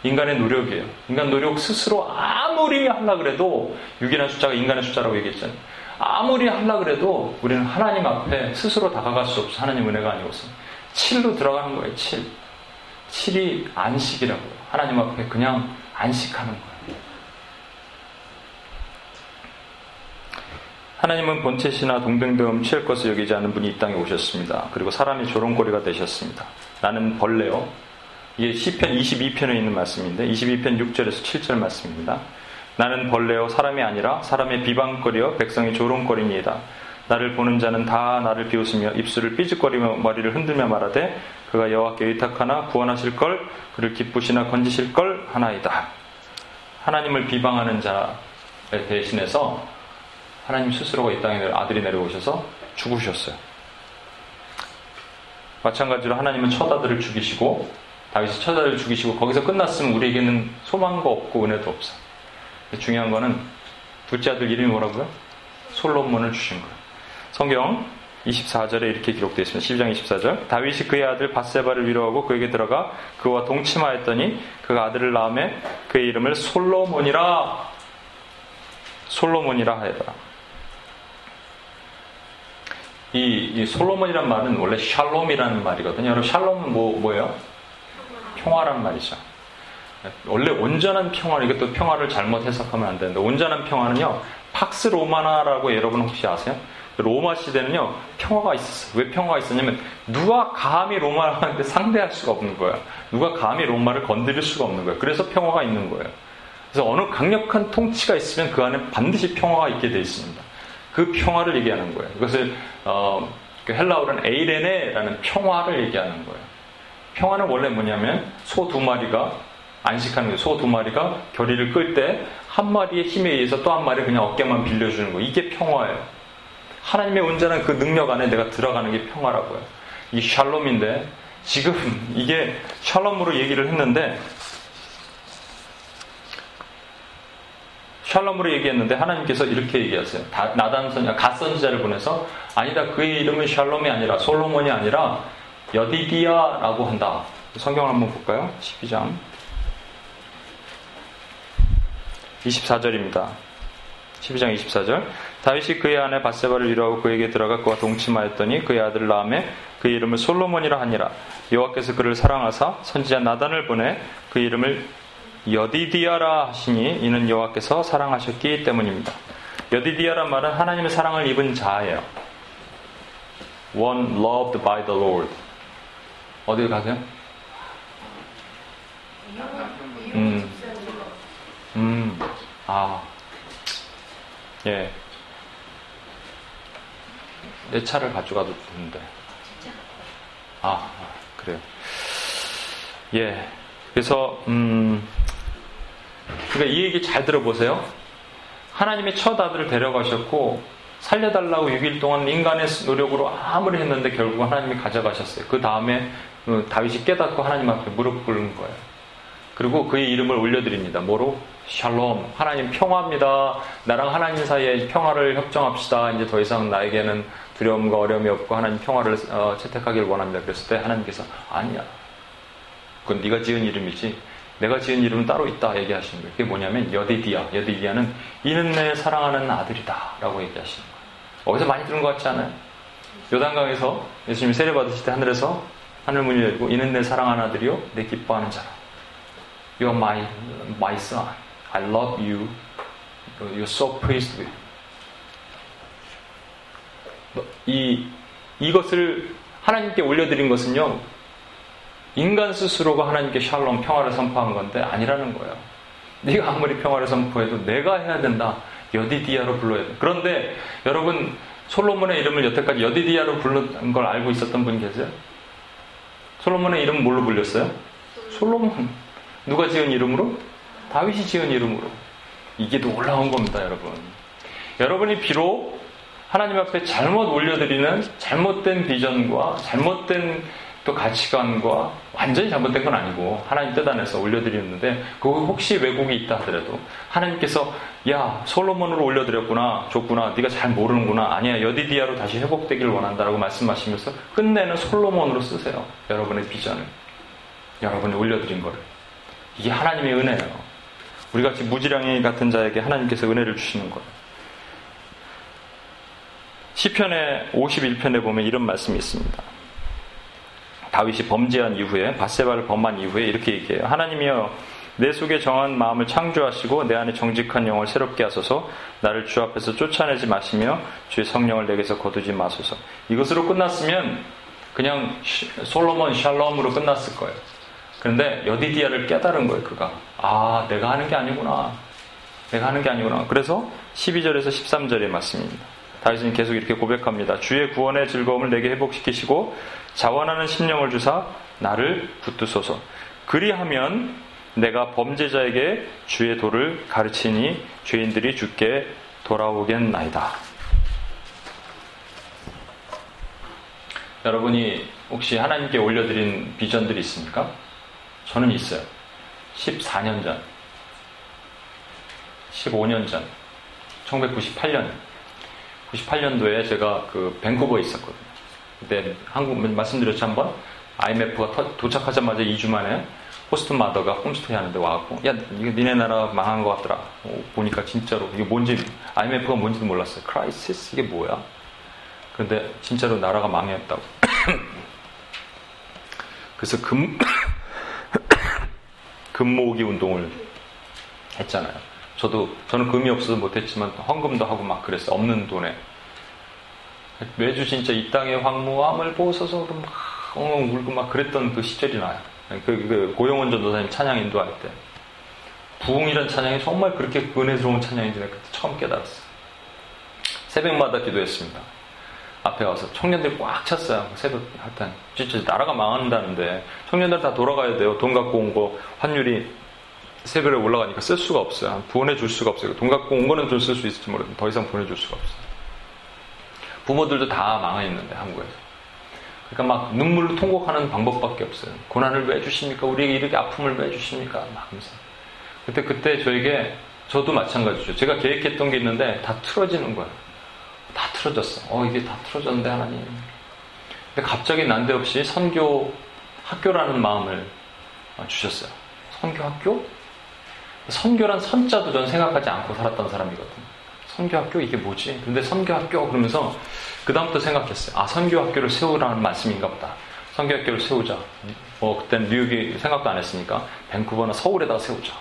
인간의 노력이에요. 인간 노력 스스로 아무리 하려 그래도 6이라는 숫자가 인간의 숫자라고 얘기했잖아요. 아무리 하려 그래도 우리는 하나님 앞에 스스로 다가갈 수 없어. 하나님 은혜가 아니고서. 7로 들어가는 거예요. 7. 7이 안식이라고요. 하나님 앞에 그냥 안식하는 거예요. 하나님은 본체시나 동등됨 취할 것을 여기지 않은 분이 이 땅에 오셨습니다. 그리고 사람이 조롱거리가 되셨습니다. 나는 벌레요. 이게 시편 22편에 있는 말씀인데 22편 6절에서 7절 말씀입니다. 나는 벌레요 사람이 아니라 사람의 비방거리여 백성의 조롱거리니이다. 나를 보는 자는 다 나를 비웃으며 입술을 삐죽거리며 머리를 흔들며 말하되 그가 여호와께 의탁하나 구원하실 걸 그를 기쁘시나 건지실 걸 하나이다. 하나님을 비방하는 자를 대신해서 하나님 스스로가 이 땅에 아들이 내려오셔서 죽으셨어요. 마찬가지로 하나님은 처다들을 죽이시고 다윗이 처다들을 죽이시고 거기서 끝났으면 우리에게는 소망도 없고 은혜도 없어. 중요한 거는 둘째 아들 이름이 뭐라고요? 솔로몬을 주신 거예요. 성경 24절에 이렇게 기록되어 있습니다. 12장 24절. 다윗이 그의 아들 바세바를 위로하고 그에게 들어가 그와 동침하였더니 그가 아들을 낳음에 그의 이름을 솔로몬이라 솔로몬이라 하였다. 이, 이 솔로몬이란 말은 원래 샬롬이라는 말이거든요. 여러분 샬롬은 뭐, 뭐예요? 평화란 말이죠. 원래 온전한 평화, 이것도 평화를 잘못 해석하면 안 되는데, 온전한 평화는요, 팍스 로마나라고 여러분 혹시 아세요? 로마 시대는요, 평화가 있었어요. 왜 평화가 있었냐면, 누가 감히 로마한테 상대할 수가 없는 거예요. 누가 감히 로마를 건드릴 수가 없는 거예요. 그래서 평화가 있는 거예요. 그래서 어느 강력한 통치가 있으면 그 안에 반드시 평화가 있게 되어 있습니다. 그 평화를 얘기하는 거예요. 이것을, 어, 그 헬라어로는 에이레네라는 평화를 얘기하는 거예요. 평화는 원래 뭐냐면, 소 두 마리가 안식하는 거예요. 소 두 마리가 결의를 끌 때 한 마리의 힘에 의해서 또 한 마리 그냥 어깨만 빌려주는 거. 이게 평화예요. 하나님의 온전한 그 능력 안에 내가 들어가는 게 평화라고요. 이 샬롬인데 지금 이게 샬롬으로 얘기를 했는데 샬롬으로 얘기했는데 하나님께서 이렇게 얘기하세요. 나단 선자, 갓 선지자를 보내서 아니다 그의 이름은 샬롬이 아니라 솔로몬이 아니라 여디디아라고 한다. 성경을 한번 볼까요? 12장 24절입니다. 12장 24절. 다윗이 그의 아내 바세바를 위로하고 그에게 들어가 그와 동침하였더니 그의 아들 라암에 그의 이름을 솔로몬이라 하니라. 여호와께서 그를 사랑하사 선지자 나단을 보내 그 이름을 여디디아라 하시니 이는 여호와께서 사랑하셨기 때문입니다. 여디디아란 말은 하나님의 사랑을 입은 자예요. One loved by the Lord. 어디 가세요? 음. 음. 아. 예. 내 차를 가져가도 되는데. 아, 아, 그래요. 예. 그래서, 음, 그러니까 이 얘기 잘 들어보세요. 하나님이 첫 아들을 데려가셨고, 살려달라고 6일 동안 인간의 노력으로 아무리 했는데 결국 하나님이 가져가셨어요. 그 다음에 그 다윗이 깨닫고 하나님 앞에 무릎 꿇는 거예요. 그리고 그의 이름을 올려드립니다. 뭐로? 샬롬. 하나님 평화입니다. 나랑 하나님 사이에 평화를 협정합시다. 이제 더 이상 나에게는 두려움과 어려움이 없고 하나님 평화를 어, 채택하길 원합니다. 그랬을 때 하나님께서 아니야. 그건 네가 지은 이름이지. 내가 지은 이름은 따로 있다 얘기하시는 거예요. 그게 뭐냐면 여디디아. 여디디아는 이는 내 사랑하는 아들이다. 라고 얘기하시는 거예요. 어디서 많이 들은 것 같지 않아요? 요단강에서 예수님이 세례 받으실 때 하늘에서 하늘 문이 열고 이는 내 사랑하는 아들이요 내 기뻐하는 자라. You are my, my son. I love you. You're so pleased with. 이, 이것을 하나님께 올려드린 것은요, 인간 스스로가 하나님께 샬롬 평화를 선포한 건데 아니라는 거예요. 네가 아무리 평화를 선포해도 내가 해야 된다. 여디디아로 불러야 돼. 그런데 여러분 솔로몬의 이름을 여태까지 여디디아로 불렀던 걸 알고 있었던 분 계세요? 솔로몬의 이름 뭘로 불렸어요? 솔로몬. 누가 지은 이름으로? 다윗이 지은 이름으로. 이게 놀라운 겁니다, 여러분. 여러분이 비록 하나님 앞에 잘못 올려드리는 잘못된 비전과 잘못된 또 가치관과 완전히 잘못된 건 아니고 하나님 뜻 안에서 올려드리는데 그거 혹시 왜곡이 있다 하더라도 하나님께서 야 솔로몬으로 올려드렸구나 줬구나 네가 잘 모르는구나 아니야 여디디아로 다시 회복되기를 원한다라고 말씀하시면서 끝내는 솔로몬으로 쓰세요. 여러분의 비전을. 여러분이 올려드린 거를. 이게 하나님의 은혜예요. 우리 같이 무지랑이 같은 자에게 하나님께서 은혜를 주시는 거예요 시편의 51편에 보면 이런 말씀이 있습니다 다윗이 범죄한 이후에 바세바를 범한 이후에 이렇게 얘기해요. 하나님이여 내 속에 정한 마음을 창조하시고 내 안에 정직한 영을 새롭게 하소서 나를 주 앞에서 쫓아내지 마시며 주의 성령을 내게서 거두지 마소서 이것으로 끝났으면 그냥 솔로몬 샬롬으로 끝났을 거예요. 그런데 여디디아를 깨달은 거예요, 그가. 아, 내가 하는 게 아니구나. 내가 하는 게 아니구나. 그래서 12절에서 13절의 말씀입니다. 다윗은 계속 이렇게 고백합니다. 주의 구원의 즐거움을 내게 회복시키시고 자원하는 심령을 주사 나를 붙드소서. 그리하면 내가 범죄자에게 주의 도를 가르치니 죄인들이 죽게 돌아오겠나이다. 여러분이 혹시 하나님께 올려드린 비전들이 있습니까? 저는 있어요. 14년 전, 15년 전, 1998년, 98년도에 제가 그 밴쿠버에 있었거든요. 그때 한국 말씀드렸죠 한번 IMF가 터, 도착하자마자 2주 만에 host mother가 홈스테이 하는데 와갖고 야 이거 니네 나라 망한 것 같더라. 어, 보니까 진짜로 이게 뭔지 IMF가 뭔지도 몰랐어요. crisis 이게 뭐야? 그런데 진짜로 나라가 망했다고. 그래서 금 금모으기 운동을 했잖아요. 저도 저는 금이 없어서 못했지만 헌금도 하고 막 그랬어요. 없는 돈에 매주 진짜 이 땅의 황무함을 보소서 막 엉엉 울고 막 그랬던 그 시절이 나요. 그, 그 고영원 전도사님 찬양 인도할 때 부흥이란 찬양이 정말 그렇게 은혜스러운 찬양인지 내가 그때 처음 깨달았어요. 새벽마다 기도했습니다. 앞에 와서 청년들이 꽉 찼어요. 새벽 하여튼 진짜 나라가 망한다는데 청년들 다 돌아가야 돼요. 돈 갖고 온 거 환율이 새벽에 올라가니까 쓸 수가 없어요. 보내줄 수가 없어요. 돈 갖고 온 거는 좀 쓸 수 있을지 모르겠는데 더 이상 보내줄 수가 없어요. 부모들도 다 망해 있는데 한국에서. 그러니까 막 눈물로 통곡하는 방법밖에 없어요. 고난을 왜 주십니까? 우리에게 이렇게 아픔을 왜 주십니까? 막 하면서. 그때 그때 저에게 저도 마찬가지죠. 제가 계획했던 게 있는데 다 틀어지는 거예요. 다 틀어졌어. 어, 이게 다 틀어졌는데, 하나님. 근데 갑자기 난데없이 선교 학교라는 마음을 주셨어요. 선교 학교? 선교란 선자도 전 생각하지 않고 살았던 사람이거든요. 선교 학교 이게 뭐지? 근데 선교 학교 그러면서 그다음부터 생각했어요. 아, 선교 학교를 세우라는 말씀인가 보다. 선교 학교를 세우자. 뭐 그땐 뉴욕이 생각도 안 했으니까 밴쿠버나 서울에다 세우자.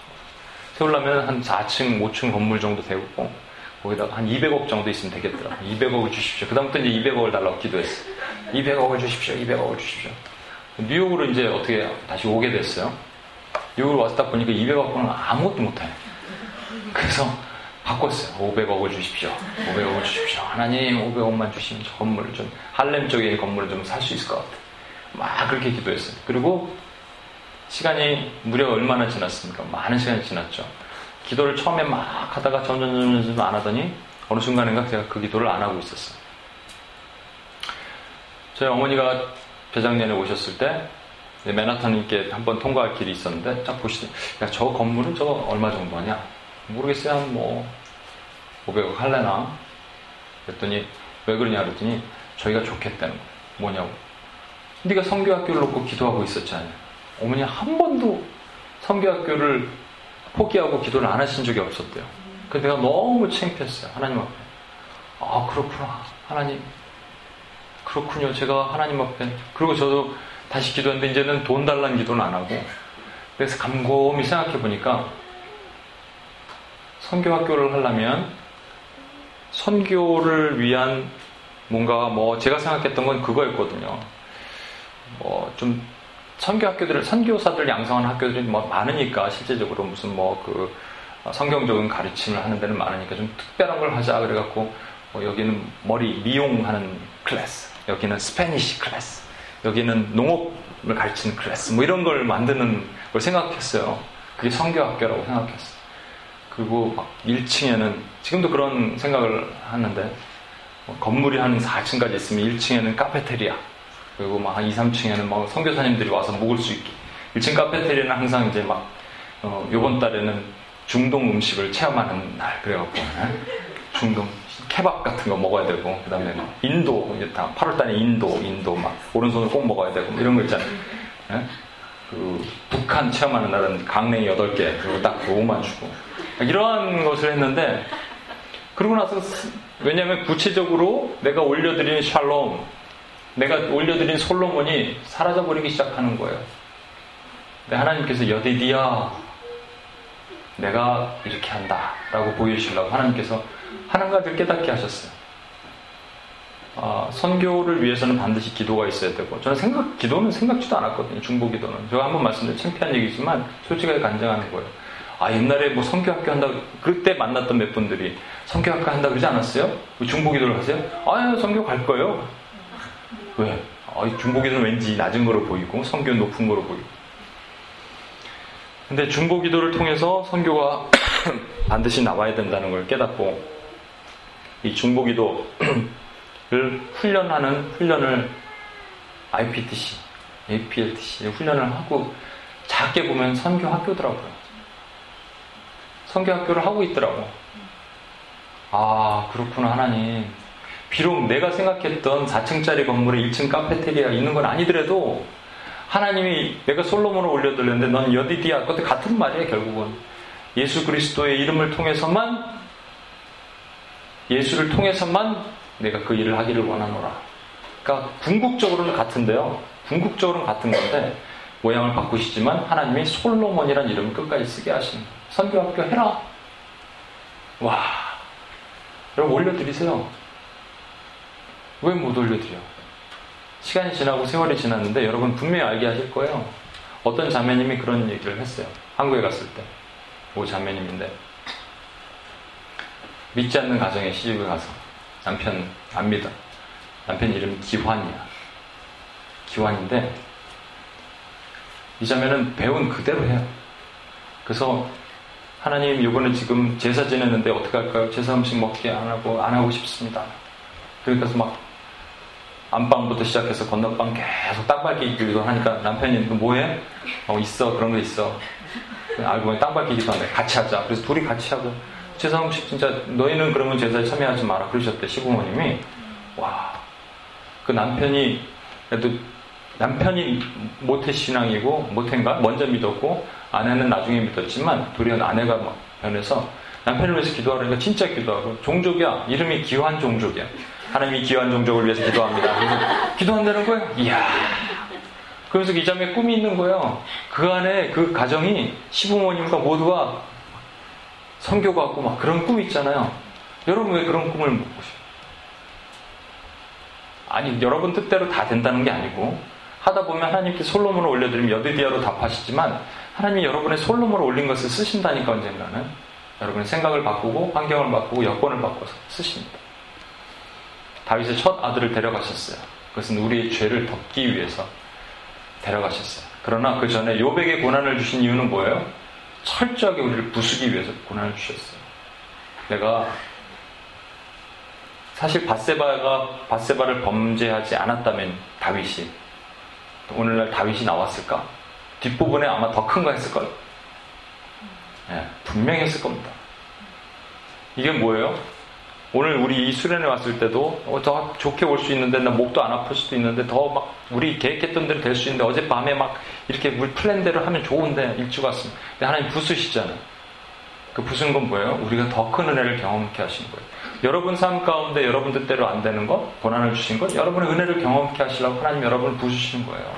세우려면 한 4층, 5층 건물 정도 되고 거기다가 한 200억 정도 있으면 되겠더라. 200억을 주십시오. 그다음부터 이제 200억을 달라고 기도했어. 200억을 주십시오. 200억을 주십시오. 뉴욕으로 이제 어떻게 다시 오게 됐어요. 와서 딱 보니까 200억은 아무것도 못해. 그래서 바꿨어요. 500억을 주십시오. 500억을 주십시오. 하나님 500억만 주시면 저 건물을 좀 할렘 쪽에 건물을 좀 살 수 있을 것 같아요. 막 그렇게 기도했어요. 그리고 시간이 무려 얼마나 지났습니까? 많은 시간이 지났죠. 기도를 처음에 막 하다가 점점 점점 점점 안 하더니 어느 순간인가 제가 그 기도를 안 하고 있었어요. 저희 어머니가 배장년에 오셨을 때 맨하탄 있게 한번 통과할 길이 있었는데 딱 보시더니 야 저 건물은 저거 얼마 정도 하냐? 모르겠어요. 한뭐 500억 할래나? 그랬더니 왜 그러냐 그랬더니 저희가 좋겠다는 거 뭐냐고. 네가 성교학교를 놓고 기도하고 있었잖아요. 어머니 한 번도 성교학교를 포기하고 기도를 안 하신 적이 없었대요. 그 내가 너무 창피했어요. 하나님 앞에. 아 그렇구나. 하나님. 그렇군요. 제가 하나님 앞에. 그리고 저도 다시 기도했는데 이제는 돈 달라는 기도는 안 하고 그래서 감곰이 생각해 보니까 선교학교를 하려면 선교를 위한 뭔가 뭐 제가 생각했던 건 그거였거든요. 뭐 좀 선교학교들을 선교사들 양성하는 학교들이 뭐 많으니까 실제적으로 무슨 뭐 그 성경적인 가르침을 하는 데는 많으니까 좀 특별한 걸 하자 그래갖고 뭐 여기는 머리 미용하는 클래스, 여기는 Spanish 클래스, 여기는 농업을 가르치는 클래스 뭐 이런 걸 만드는 걸 생각했어요. 그게 선교학교라고 생각했어요. 그리고 막 1층에는 지금도 그런 생각을 하는데 뭐 건물이 한 4층까지 있으면 1층에는 카페테리아 그리고 막 한 2, 3층에는 막 선교사님들이 와서 묵을 수 있게 1층 카페테리아는 항상 이제 막 어, 요번 달에는 중동 음식을 체험하는 날 그래갖고 네? 중동 케밥 같은 거 먹어야 되고 그 다음에 인도 다 8월달에 인도 인도 막 오른손으로 꼭 먹어야 되고 이런 거 있잖아요 네? 그 북한 체험하는 날은 강냉이 8개 그리고 딱 그거만 주고 이러한 것을 했는데 그러고 나서 왜냐하면 구체적으로 내가 올려드린 샬롬 내가 올려드린 솔로몬이 사라져버리기 시작하는 거예요. 근데 하나님께서 여디디야 내가 이렇게 한다 라고 보여주시려고 하나님께서 하는 가지를 깨닫게 하셨어요. 아, 선교를 위해서는 반드시 기도가 있어야 되고 저는 생각 기도는 생각지도 않았거든요. 중보 기도는 제가 한번 말씀드린 창피한 얘기지만 솔직하게 간증하는 거예요. 아 옛날에 뭐 성교학교 한다 그때 만났던 몇 분들이 성교학교 한다 그러지 않았어요? 중보 기도를 하세요? 아 성교 갈 거예요. 왜? 아, 중보 기도는 왠지 낮은 거로 보이고 성교 높은 거로 보이고. 근데 중보 기도를 통해서 성교가 반드시 나와야 된다는 걸 깨닫고 이 중보기도를 훈련하는 훈련을 IPTC, APLTC 훈련을 하고 작게 보면 선교 학교더라고요. 선교 학교를 하고 있더라고. 아, 그렇구나, 하나님. 비록 내가 생각했던 4층짜리 건물에 1층 카페테리아가 있는 건 아니더라도 하나님이 내가 솔로몬을 올려드렸는데 넌 여디디아 그것도 같은 말이에요 결국은 예수 그리스도의 이름을 통해서만 예수를 통해서만 내가 그 일을 하기를 원하노라 그러니까 궁극적으로는 같은데요 궁극적으로는 같은 건데 모양을 바꾸시지만 하나님이 솔로몬이라는 이름을 끝까지 쓰게 거예요 선교학교 해라 와 여러분 올려드리세요 왜 못 올려드려? 시간이 지나고 세월이 지났는데 여러분 분명히 알게 하실 거예요. 어떤 자매님이 그런 얘기를 했어요. 한국에 갔을 때. 오 자매님인데. 믿지 않는 가정에 시집을 가서 남편 안 믿어. 남편 이름 기환이야. 기환인데 이 자매는 배운 그대로 해요. 그래서 하나님 이번에 지금 제사 지냈는데 어떻게 할까요? 제사 음식 먹게 안 하고 안 하고 싶습니다. 그러니까 막 안방부터 시작해서 건너방 계속 땅밟기 기도 하니까 남편이 뭐해? 어, 있어. 그런 거 있어. 알고 보니 땅밟기기도 한데 같이 하자. 그래서 둘이 같이 하고 제사 음식 진짜 너희는 그러면 제사에 참여하지 마라. 그러셨대. 시부모님이. 와. 그 남편이 그래도 남편이 모태 신앙이고 모태인가? 먼저 믿었고 아내는 나중에 믿었지만 둘이 아내가 변해서 남편을 위해서 기도하려니까 진짜 기도하고 종족이야. 이름이 기환 종족이야. 하나님이 귀한 종족을 위해서 기도합니다. 그래서 기도한다는 거예요? 이야. 그러면서 이 자매 꿈이 있는 거예요. 그 안에 그 가정이 시부모님과 모두가 성교 같고 막 그런 꿈이 있잖아요. 여러분 왜 그런 꿈을 못 꾸셔요? 아니, 여러분 뜻대로 다 된다는 게 아니고 하다 보면 하나님께 솔로몬을 올려드리면 여드디아로 답하시지만 하나님이 여러분의 솔로몬을 올린 것을 쓰신다니까 언젠가는 여러분의 생각을 바꾸고 환경을 바꾸고 여건을 바꿔서 쓰십니다. 다윗의 첫 아들을 데려가셨어요. 그것은 우리의 죄를 덮기 위해서 데려가셨어요. 그러나 그 전에 요백에 고난을 주신 이유는 뭐예요? 철저하게 우리를 부수기 위해서 고난을 주셨어요. 내가 사실 바세바가 바세바를 범죄하지 않았다면 다윗이 오늘날 다윗이 나왔을까? 뒷부분에 아마 더 큰 거 했을 거예요. 네, 분명히 했을 겁니다. 이게 뭐예요? 오늘 우리 이 수련회 왔을 때도 어, 더 좋게 올 수 있는데 나 목도 안 아플 수도 있는데 더 막 우리 계획했던 대로 될 수 있는데 어젯밤에 막 이렇게 물 플랜대로 하면 좋은데 일찍 왔습니다. 근데 하나님 부수시잖아요. 그 부수는 건 뭐예요? 우리가 더 큰 은혜를 경험케 하신 거예요. 여러분 삶 가운데 여러분 뜻대로 안 되는 것, 고난을 주신 것, 여러분의 은혜를 경험케 하시려고 하나님 여러분을 부수시는 거예요.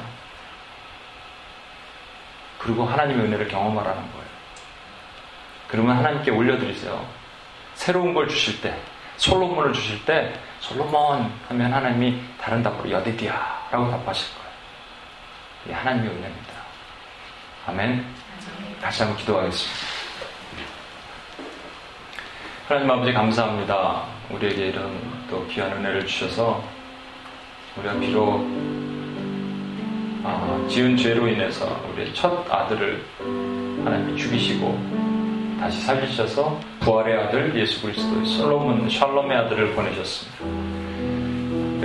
그리고 하나님의 은혜를 경험하라는 거예요. 그러면 하나님께 올려드리세요. 새로운 걸 주실 때, 솔로몬을 주실 때 솔로몬 하면 하나님이 다른 답으로 여디디야 라고 답하실 거예요. 하나님의 은혜입니다. 아멘. 다시 한번 기도하겠습니다. 하나님 아버지 감사합니다. 우리에게 이런 또 귀한 은혜를 주셔서 우리가 비록 아, 지은 죄로 인해서 우리의 첫 아들을 하나님이 죽이시고 다시 살리셔서 부활의 아들 예수 그리스도 솔로몬 샬롬의 아들을 보내셨습니다.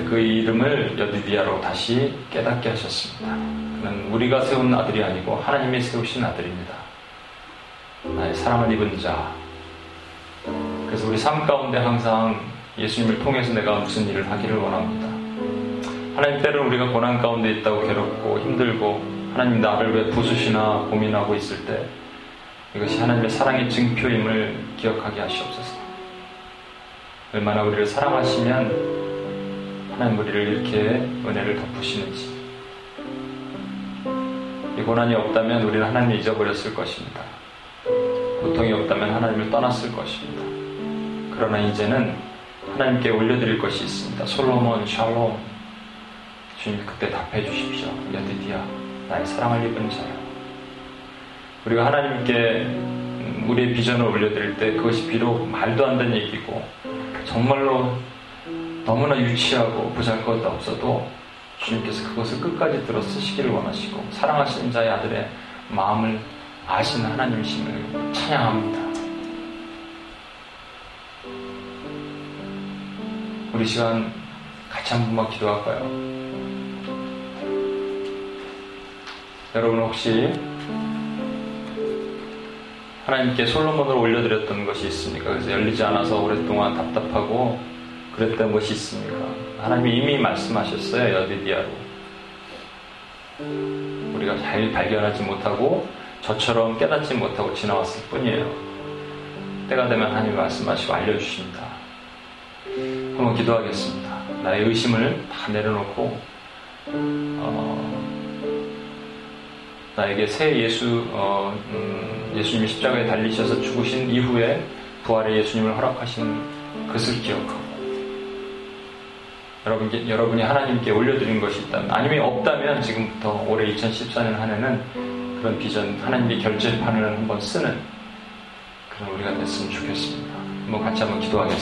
그 이름을 여드디아로 다시 깨닫게 하셨습니다. 우리가 세운 아들이 아니고 하나님이 세우신 아들입니다. 나의 사랑을 입은 자. 그래서 우리 삶 가운데 항상 예수님을 통해서 내가 무슨 일을 하기를 원합니다. 하나님 때는 우리가 고난 가운데 있다고 괴롭고 힘들고 하나님 나를 왜 부수시나 고민하고 있을 때 이것이 하나님의 사랑의 증표임을 기억하게 하시옵소서. 얼마나 우리를 사랑하시면 하나님 우리를 이렇게 은혜를 덮으시는지. 이 고난이 없다면 우리는 하나님을 잊어버렸을 것입니다. 고통이 없다면 하나님을 떠났을 것입니다. 그러나 이제는 하나님께 올려드릴 것이 있습니다. 솔로몬, 샬롬. 주님 그때 답해 주십시오. 야 드디야, 나의 사랑을 입은 자여. 우리가 하나님께 우리의 비전을 올려드릴 때 그것이 비록 말도 안 되는 얘기고 정말로 너무나 유치하고 보잘것도 없어도 주님께서 그것을 끝까지 들어 쓰시기를 원하시고 사랑하시는 자의 아들의 마음을 아시는 하나님이심을 찬양합니다. 우리 시간 같이 한 번만 기도할까요? 여러분 혹시 하나님께 솔로몬을 올려드렸던 것이 있습니까? 그래서 열리지 않아서 오랫동안 답답하고 그랬던 것이 있습니까? 하나님이 이미 말씀하셨어요. 여디디아로. 우리가 잘 발견하지 못하고 저처럼 깨닫지 못하고 지나왔을 뿐이에요. 때가 되면 하나님이 말씀하시고 알려주십니다. 한번 기도하겠습니다. 나의 의심을 다 내려놓고 어, 나에게 새 예수 어, 음, 예수님이 십자가에 달리셔서 죽으신 이후에 부활의 예수님을 허락하신 것을 기억하고 여러분, 여러분이 하나님께 올려드린 것이 있다면 아니면 없다면 지금부터 올해 2014년 한 해는 그런 비전 하나님의 결제판을 한번 쓰는 그런 우리가 됐으면 좋겠습니다. 한번 같이 한번 기도하겠습니다.